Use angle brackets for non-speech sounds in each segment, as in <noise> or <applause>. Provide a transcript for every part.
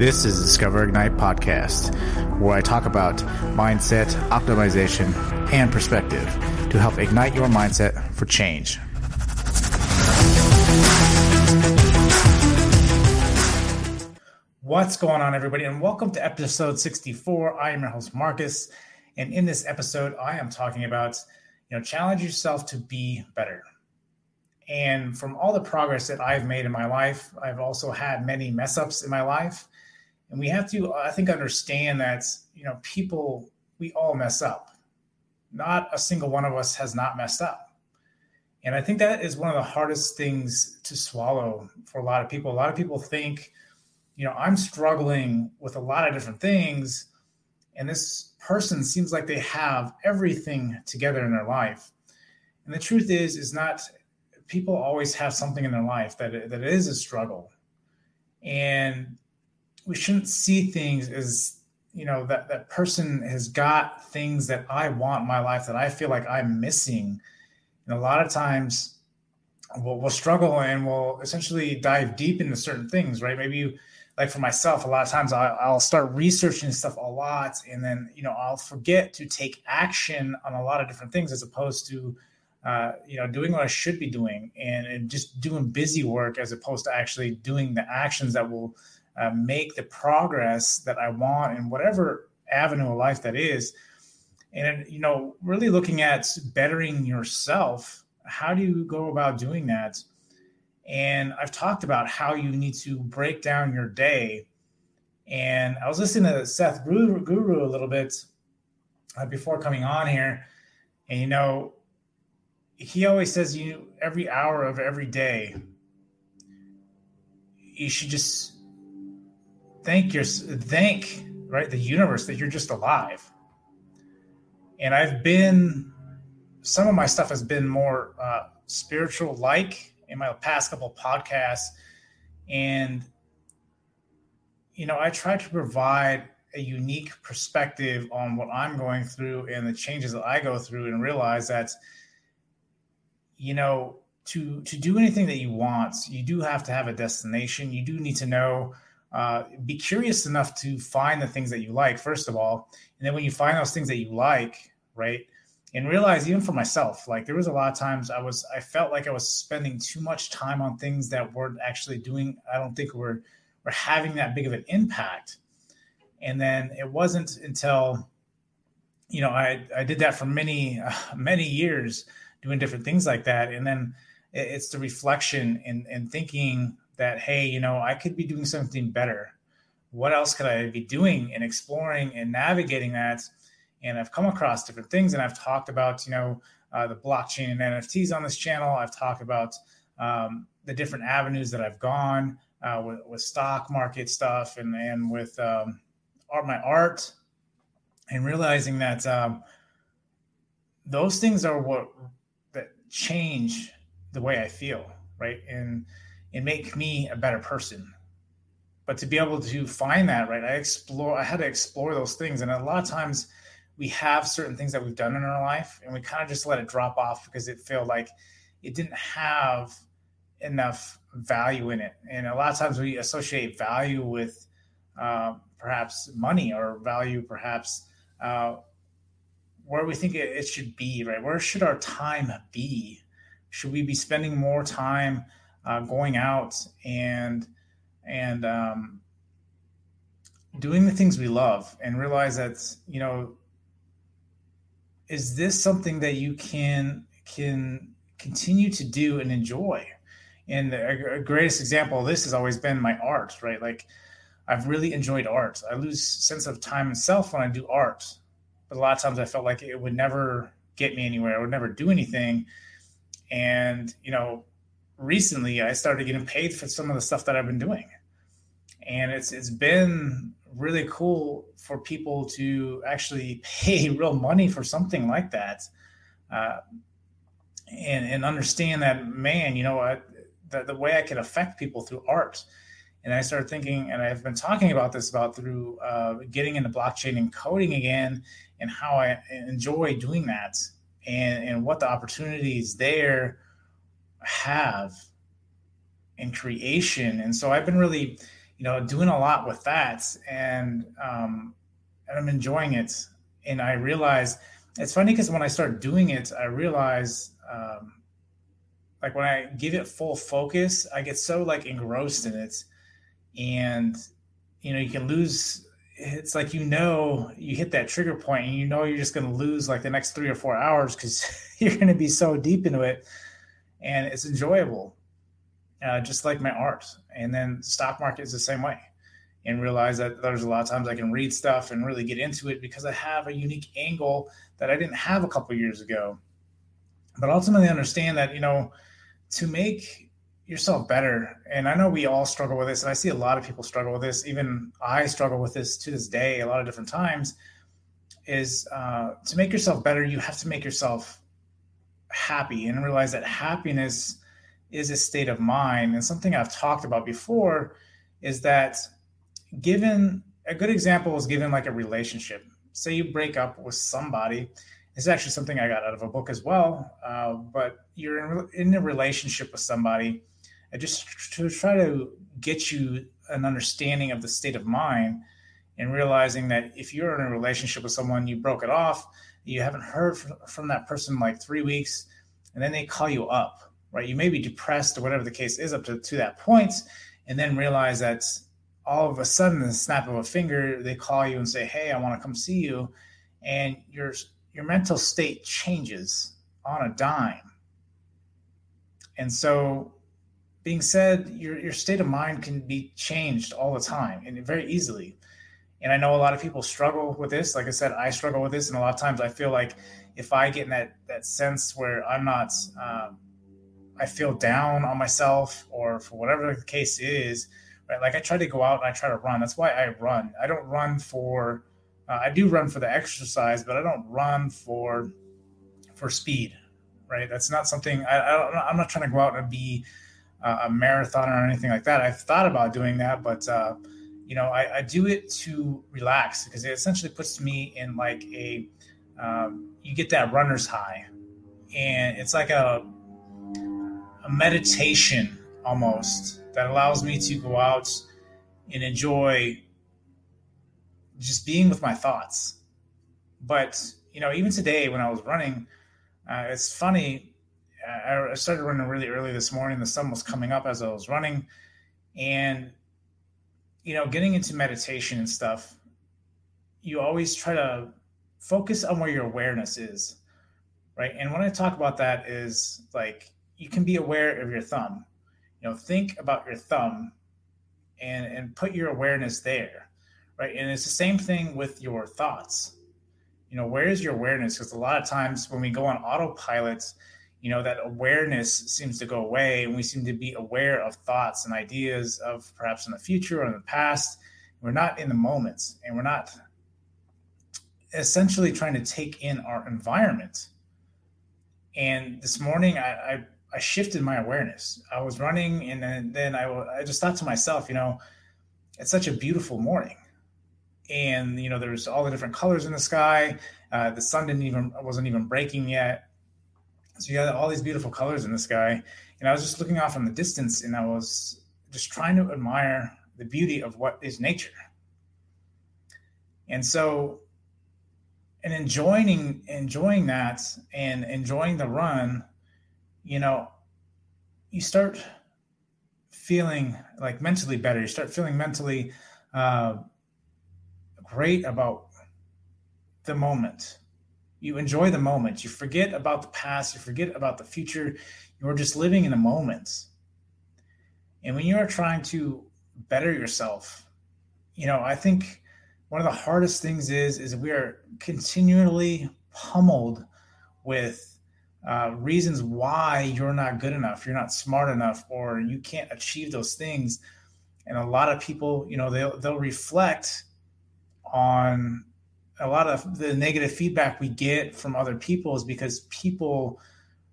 This is Discover Ignite podcast, where I talk about mindset, optimization, and perspective to help ignite your mindset for change. What's going on, everybody, and welcome to episode 64. I am your host, Marcus, and in this episode, I am talking about you know challenge yourself to be better. And from all the progress that I've made in my life, I've also had many mess ups in my life and we have to i think understand that you know people we all mess up. Not a single one of us has not messed up. And i think that is one of the hardest things to swallow for a lot of people. A lot of people think you know i'm struggling with a lot of different things and this person seems like they have everything together in their life. And the truth is is not people always have something in their life that that is a struggle. And we shouldn't see things as you know that that person has got things that I want in my life that I feel like I'm missing. And a lot of times we'll, we'll struggle and we'll essentially dive deep into certain things, right? Maybe you, like for myself, a lot of times I, I'll start researching stuff a lot, and then you know I'll forget to take action on a lot of different things as opposed to uh, you know doing what I should be doing and, and just doing busy work as opposed to actually doing the actions that will uh, make the progress that I want in whatever avenue of life that is. And, you know, really looking at bettering yourself, how do you go about doing that? And I've talked about how you need to break down your day. And I was listening to Sadhguru, Guru a little bit uh, before coming on here. And, you know, he always says you every hour of every day, you should just thank your thank right the universe that you're just alive. And i've been some of my stuff has been more uh, spiritual like in my past couple podcasts. And you know i try to provide a unique perspective on what i'm going through and the changes that i go through and realize that you know to to do anything that you want you do have to have a destination. You do need to know uh, be curious enough to find the things that you like first of all. And then when you find those things that you like right and realize even for myself like there was a lot of times i was i felt like i was spending too much time on things that weren't actually doing i don't think were were having that big of an impact. And then it wasn't until you know i i did that for many uh, <laughs> many years doing different things like that. And then it's the reflection and and thinking that hey you know i could be doing something better. What else could i be doing and exploring and navigating that? And i've come across different things and i've talked about you know uh, the blockchain and nfts on this channel. I've talked about um, the different avenues that i've gone uh, with, with, stock market stuff and and with um, art, my art and realizing that um, those things are what that change the way i feel right? And and make me a better person. But to be able to find that right i explore i had to explore those things. And a lot of times we have certain things that we've done in our life and we kind of just let it drop off because it felt like it didn't have enough value in it. And a lot of times we associate value with uh, perhaps money or value perhaps uh, where we think it, it should be right? Where should our time be? Should we be spending more time uh, going out and and um, doing the things we love and realize that you know is this something that you can can continue to do and enjoy? And a, a greatest example of this has always been my art right? Like i've really enjoyed art. I lose sense of time and self when i do art but a lot of times i felt like it would never get me anywhere. I would never do anything. And you know recently I started getting paid for some of the stuff that I've been doing. And it's it's been really cool for people to actually <laughs> pay real money for something like that. Uh, and, and understand that, man, you know the, the way I can affect people through art. And I started thinking, and I've been talking about this about through uh, getting into blockchain and coding again, and how I enjoy doing that, and and what the opportunities there have in creation. And so I've been really, you know, doing a lot with that, and um, and I'm enjoying it. And I realize it's funny because when I start doing it, I realize um, like when I give it full focus, I get so like engrossed in it, and you know, you can lose. It's like you know you hit that trigger point, and you know you're just going to lose like the next three or four hours because <laughs> you're going to be so deep into it, and it's enjoyable, uh, just like my art. And then stock market is the same way, and realize that there's a lot of times I can read stuff and really get into it because I have a unique angle that I didn't have a couple years ago. But ultimately, understand that you know to make yourself better. And I know we all struggle with this, and I see a lot of people struggle with this. Even I struggle with this to this day, a lot of different times. Is uh, to make yourself better, you have to make yourself happy and realize that happiness is a state of mind. And something I've talked about before is that given a good example is given like a relationship. Say you break up with somebody it's actually something I got out of a book as well. Uh, but you're in, in, a relationship with somebody, and just to try to get you an understanding of the state of mind and realizing that if you're in a relationship with someone, you broke it off, you haven't heard from, that person like three weeks, and then they call you up, right? You may be depressed or whatever the case is up to, to that point, and then realize that all of a sudden, the snap of a finger, they call you and say, Hey, I want to come see you. And you're your mental state changes on a dime. And so, being said, your, your state of mind can be changed all the time and very easily. And I know a lot of people struggle with this. Like I said, I struggle with this. And a lot of times I feel like if I get in that, that sense where I'm not, um, I feel down on myself or for whatever the case is, right? Like I try to go out and I try to run. That's why I run. I don't run for uh, I do run for the exercise, but I don't run for for speed. Right? That's not something I, I am not trying to go out and be a marathoner or anything like that. I've thought about doing that, but uh, you know, I, I, do it to relax because it essentially puts me in like a um, you get that runner's high, and it's like a a meditation almost that allows me to go out and enjoy just being with my thoughts. But you know, even today when I was running, uh, it's funny. I, I started running really early this morning. The sun was coming up as I was running, and you know, getting into meditation and stuff. You always try to focus on where your awareness is, right? And when I talk about that, is like you can be aware of your thumb. You know, think about your thumb, and and put your awareness there right? And it's the same thing with your thoughts. You know, where is your awareness? Because a lot of times when we go on autopilot, you know, that awareness seems to go away and we seem to be aware of thoughts and ideas of perhaps in the future or in the past. We're not in the moments and we're not essentially trying to take in our environment. And this morning, I, I, I shifted my awareness. I was running and then, I, I just thought to myself, you know, it's such a beautiful morning and you know there's all the different colors in the sky. Uh, the sun didn't even wasn't even breaking yet, so you had all these beautiful colors in the sky. And I was just looking off in the distance, and I was just trying to admire the beauty of what is nature. And so, and enjoying enjoying that and enjoying the run, you know, you start feeling like mentally better. You start feeling mentally uh, great about the moment. You enjoy the moment. You forget about the past. You forget about the future. You're just living in the moment. And when you are trying to better yourself, you know, I think one of the hardest things is is we are continually pummeled with uh, reasons why you're not good enough, you're not smart enough, or you can't achieve those things. And a lot of people, you know, they'll they'll reflect on a lot of the negative feedback we get from other people is because people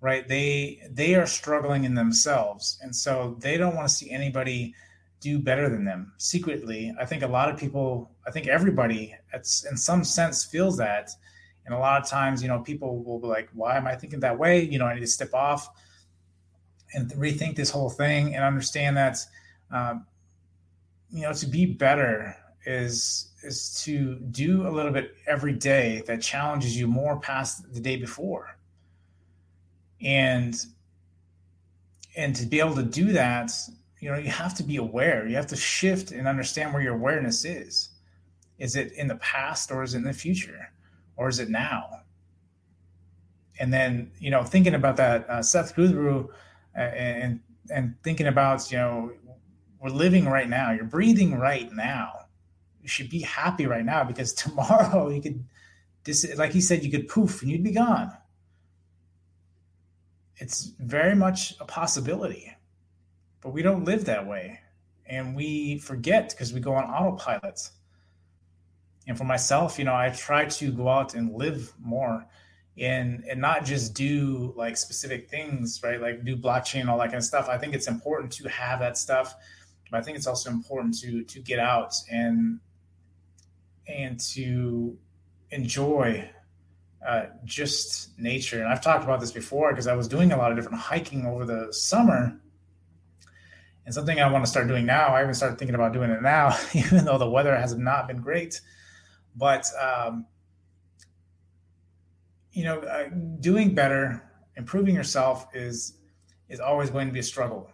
right they they are struggling in themselves. And so they don't want to see anybody do better than them secretly. I think a lot of people i think everybody in some sense feels that. And a lot of times you know people will be like why am i thinking that way? You know i need to step off and rethink this whole thing and understand that um, you know to be better is is to do a little bit every day that challenges you more past the day before. And and to be able to do that you know you have to be aware. You have to shift and understand where your awareness is. Is it in the past or is it in the future? Or is it now? And then you know thinking about that uh, Sadhguru uh, and and thinking about you know we're living right now. You're breathing right now you should be happy right now because tomorrow <laughs> you could dis- like he said you could poof and you'd be gone. It's very much a possibility but we don't live that way. And we forget because we go on autopilot. And for myself you know i try to go out and live more and and not just do like specific things right? Like do blockchain all that kind of stuff. I think it's important to have that stuff but i think it's also important to to get out and and to enjoy uh, just nature. And i've talked about this before because i was doing a lot of different hiking over the summer. And something i want to start doing now i even started thinking about doing it now <laughs> even though the weather has not been great. But um, you know, uh, doing better, improving yourself is is always going to be a struggle.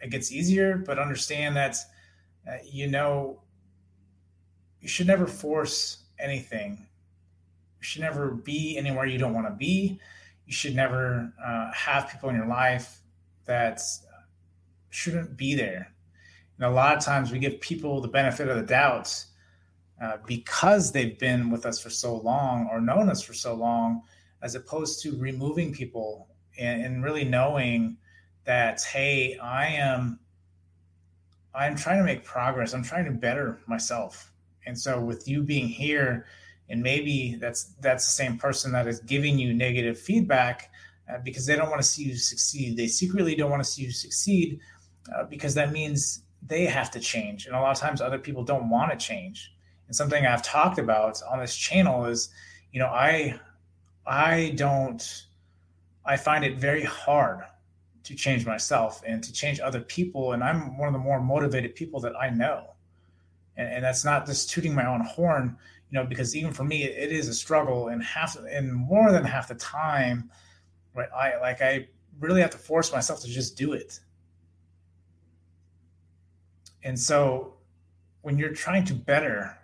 It gets easier, but understand that uh, you know you should never force anything. You should never be anywhere you don't want to be. You should never uh, have people in your life that shouldn't be there. And a lot of times we give people the benefit of the doubt uh, because they've been with us for so long or known us for so long, as opposed to removing people and, and really knowing that, hey, I am I'm trying to make progress. I'm trying to better myself. And so with you being here, and maybe that's that's the same person that is giving you negative feedback uh, because they don't want to see you succeed. They secretly don't want to see you succeed uh, because that means they have to change. And a lot of times other people don't want to change and something I've talked about on this channel is, you know, I I don't I find it very hard to change myself and to change other people. And I'm one of the more motivated people that I know. And, and that's not just tooting my own horn, you know, because even for me, it, it is a struggle. And half and more than half the time, right? I like I really have to force myself to just do it. And so when you're trying to better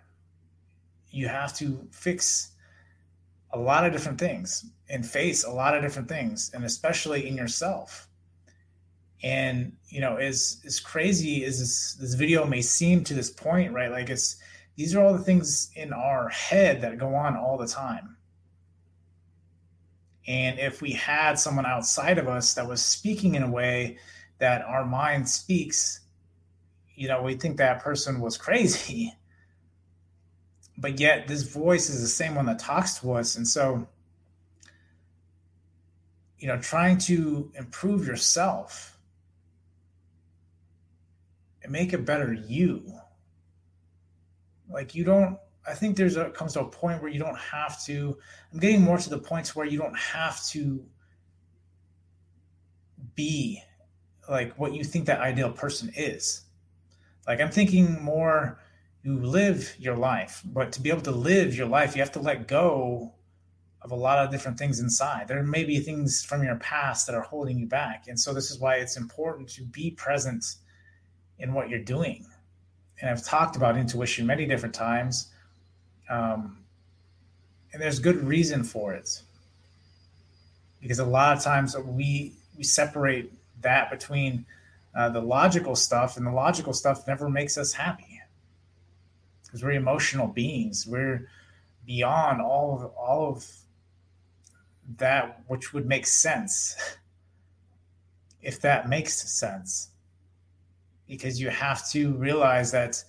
you have to fix a lot of different things and face a lot of different things and especially in yourself and you know as as crazy as this this video may seem to this point right like it's these are all the things in our head that go on all the time. And if we had someone outside of us that was speaking in a way that our mind speaks you know we think that person was crazy. <laughs> But yet this voice is the same one that talks to us. And so you know trying to improve yourself and make a better you like you don't i think there's a comes to a point where you don't have to i'm getting more to the points where you don't have to be like what you think that ideal person is like i'm thinking more you live your life. But to be able to live your life, you have to let go of a lot of different things inside. There may be things from your past that are holding you back. And so this is why it's important to be present in what you're doing. And I've talked about intuition many different times. Um, and there's good reason for it. Because a lot of times we we separate that between uh, the logical stuff, and the logical stuff never makes us happy because we're emotional beings. We're beyond all of all of that which would make sense <laughs> if that makes sense because you have to realize that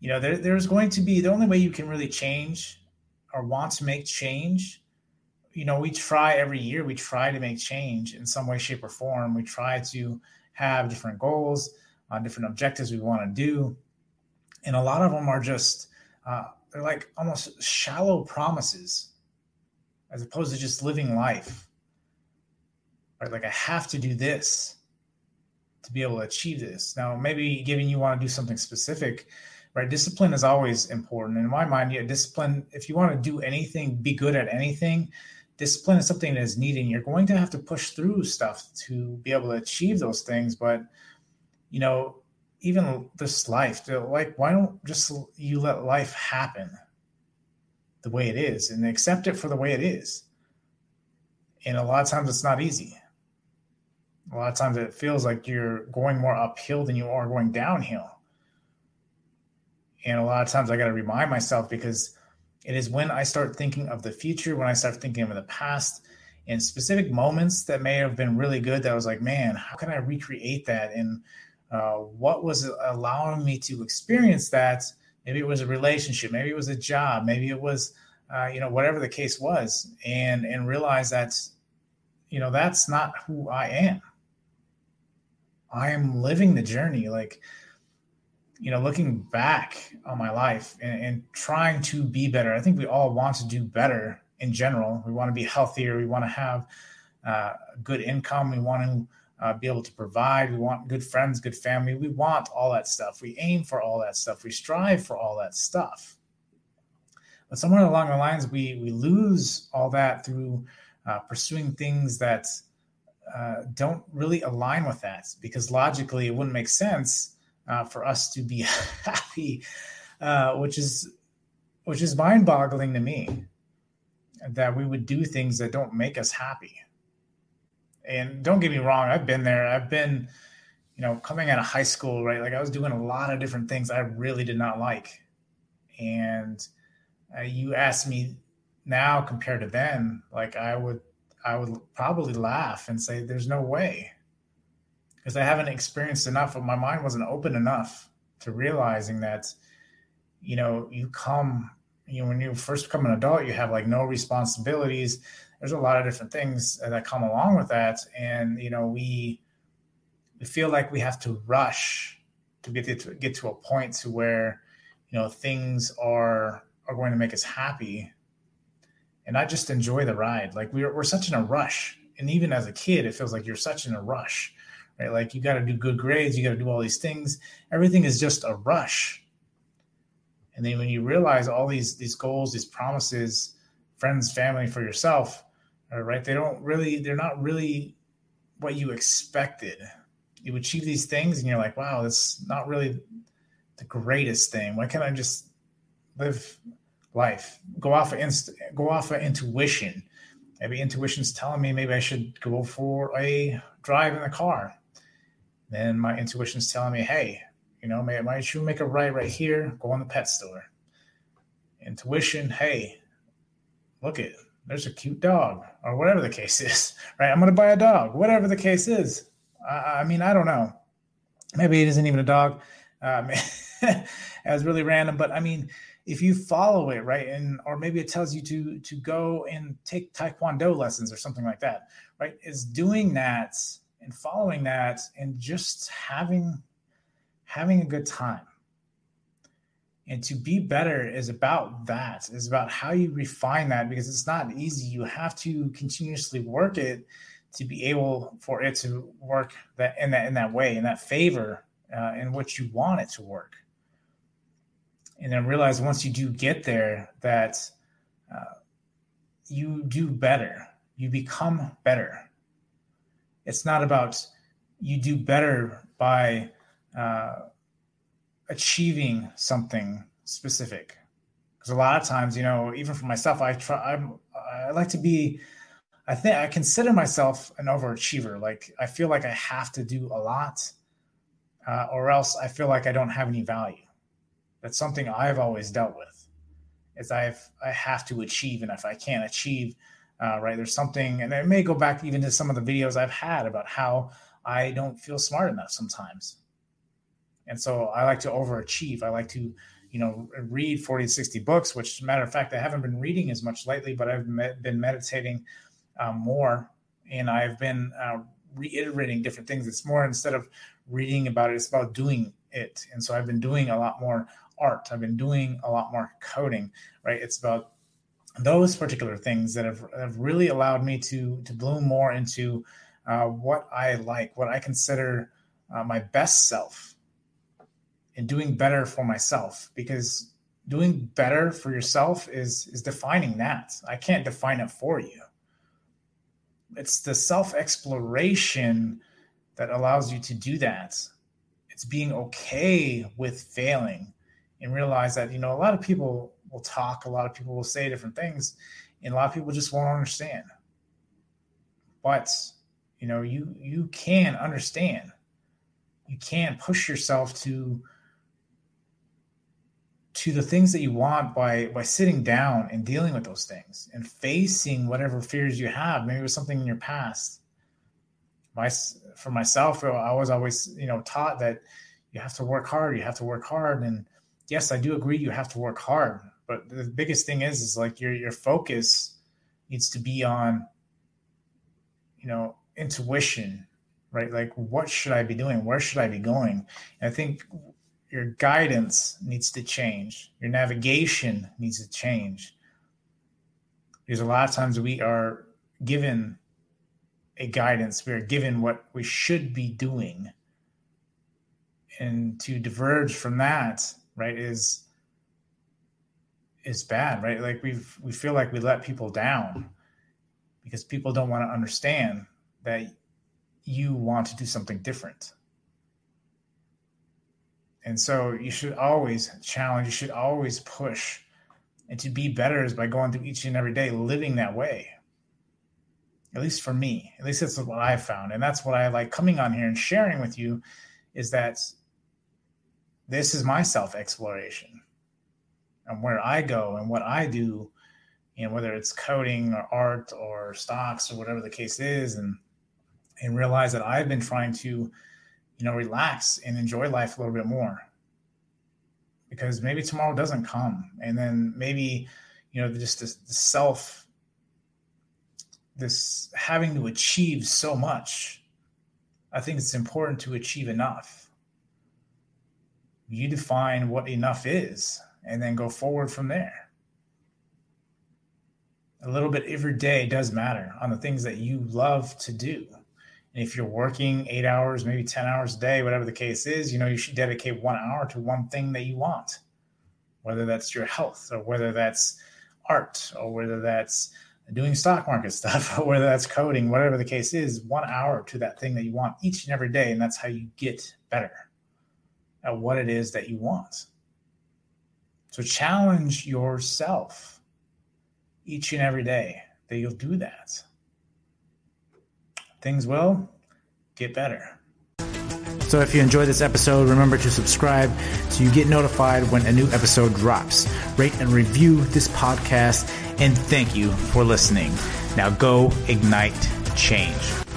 you know there, there's going to be the only way you can really change or want to make change you know we try every year we try to make change in some way shape or form. We try to have different goals on uh, different objectives we want to do. And a lot of them are just uh, they're like almost shallow promises as opposed to just living life. Right like i have to do this to be able to achieve this. Now, maybe giving you want to do something specific, right? Discipline is always important. In my mind, yeah, discipline, if you want to do anything, be good at anything, discipline is something that is needed. You're going to have to push through stuff to be able to achieve those things. But, you know, even this life, like, why don't just you let life happen the way it is and accept it for the way it is? And a lot of times it's not easy a lot of times it feels like you're going more uphill than you are going downhill. And a lot of times I got to remind myself because it is when I start thinking of the future, when I start thinking of the past, and specific moments that may have been really good that I was like, man, how can I recreate that? And uh, what was allowing me to experience that? Maybe it was a relationship, maybe it was a job, maybe it was, uh, you know, whatever the case was, and and realize that, you know, that's not who I am. I am living the journey. Like, you know, looking back on my life and, and, trying to be better. I think we all want to do better in general. We want to be healthier. We want to have uh, good income. We want to uh, be able to provide. We want good friends, good family. We want all that stuff. We aim for all that stuff. We strive for all that stuff. But somewhere along the lines, we we lose all that through uh, pursuing things that uh, don't really align with that because logically it wouldn't make sense uh, for us to be <laughs> happy, uh, which is which is mind-boggling to me that we would do things that don't make us happy. And don't get me wrong, I've been there. I've been, you know, coming out of high school, right? Like I was doing a lot of different things I really did not like. And uh, you ask me now compared to then, like I would I would probably laugh and say, "There's no way," because I haven't experienced enough. But My mind wasn't open enough to realizing that, you know, you come, you know, when you first become an adult, you have like no responsibilities. There's a lot of different things that come along with that, and you know, we we feel like we have to rush to get to get to a point to where, you know, things are are going to make us happy and I just enjoy the ride. Like we're we're such in a rush, and even as a kid, it feels like you're such in a rush, right? Like you got to do good grades, you got to do all these things. Everything is just a rush. And then when you realize all these these goals, these promises, friends, family, for yourself, uh, right? They don't really, they're not really what you expected. You achieve these things, and you're like, wow, that's not really the greatest thing. Why can't I just live life. Go off of inst- go off of intuition. Maybe intuition's telling me maybe I should go for a drive in the car. Then my intuition's telling me, hey, you know, I should make a right right here. Go on the pet store. Intuition, hey, look it. There's a cute dog, or whatever the case <laughs> is. Right? I'm to buy a dog. Whatever the case is. I, I mean, I don't know. Maybe it isn't even a dog. Um, <laughs> it was really random, but I mean, if you follow it right and or maybe it tells you to to go and take taekwondo lessons or something like that right is doing that and following that and just having having a good time. And to be better is about that is about how you refine that because it's not easy. You have to continuously work it to be able for it to work that in that in that way in that favor uh, in which you want it to work and then realize once you do get there that uh, you do better. You become better. It's not about you do better by uh, achieving something specific. Because a lot of times you know even for myself i try i'm i like to be i think i consider myself an overachiever. Like i feel like i have to do a lot uh, or else i feel like i don't have any value that's something I've always dealt with. Is I've I have to achieve, and if I can't achieve, uh, right, there's something, and it may go back even to some of the videos I've had about how I don't feel smart enough sometimes, and so I like to overachieve. I like to, you know, read 40 to 60 books. Which, matter of fact, I haven't been reading as much lately, but I've been meditating um, more, and I've been uh, reiterating different things. It's more instead of reading about it, it's about doing it. And so I've been doing a lot more art. I've been doing a lot more coding, right? It's about those particular things that have, have really allowed me to to bloom more into uh, what I like, what I consider uh, my best self and doing better for myself because doing better for yourself is is defining that i can't define it for you it's the self exploration that allows you to do that it's being okay with failing and realize that you know a lot of people will talk a lot of people will say different things and a lot of people just won't understand. But you know you you can understand. You can push yourself to to the things that you want by by sitting down and dealing with those things and facing whatever fears you have. Maybe it was something in your past. My for myself i was always you know taught that you have to work hard you have to work hard and yes i do agree you have to work hard but the biggest thing is is like your your focus needs to be on you know intuition right? Like what should i be doing? Where should i be going? And i think your guidance needs to change. Your navigation needs to change. Because a lot of times we are given a guidance. We are given what we should be doing. And to diverge from that right is is bad right like we've we feel like we let people down because people don't want to understand that you want to do something different and so you should always challenge, you should always push. And to be better is by going through each and every day living that way. At least for me, at least that's what I found. And that's what I like coming on here and sharing with you is that this is my self exploration and where I go and what I do, you know, whether it's coding or art or stocks or whatever the case is, and and realize that I've been trying to you know, relax and enjoy life a little bit more. Because maybe tomorrow doesn't come. And then maybe, you know, just this, this self, this having to achieve so much. I think it's important to achieve enough. You define what enough is and then go forward from there. A little bit every day does matter on the things that you love to do. And if you're working eight hours, maybe 10 hours a day, whatever the case is, you know, you should dedicate one hour to one thing that you want, whether that's your health or whether that's art or whether that's doing stock market <laughs> stuff or whether that's coding, whatever the case is, one hour to that thing that you want each and every day. And that's how you get better at what it is that you want. So challenge yourself each and every day that you'll do that things will get better. So if you enjoyed this episode, remember to subscribe so you get notified when a new episode drops. Rate and review this podcast, and thank you for listening. Now go ignite change.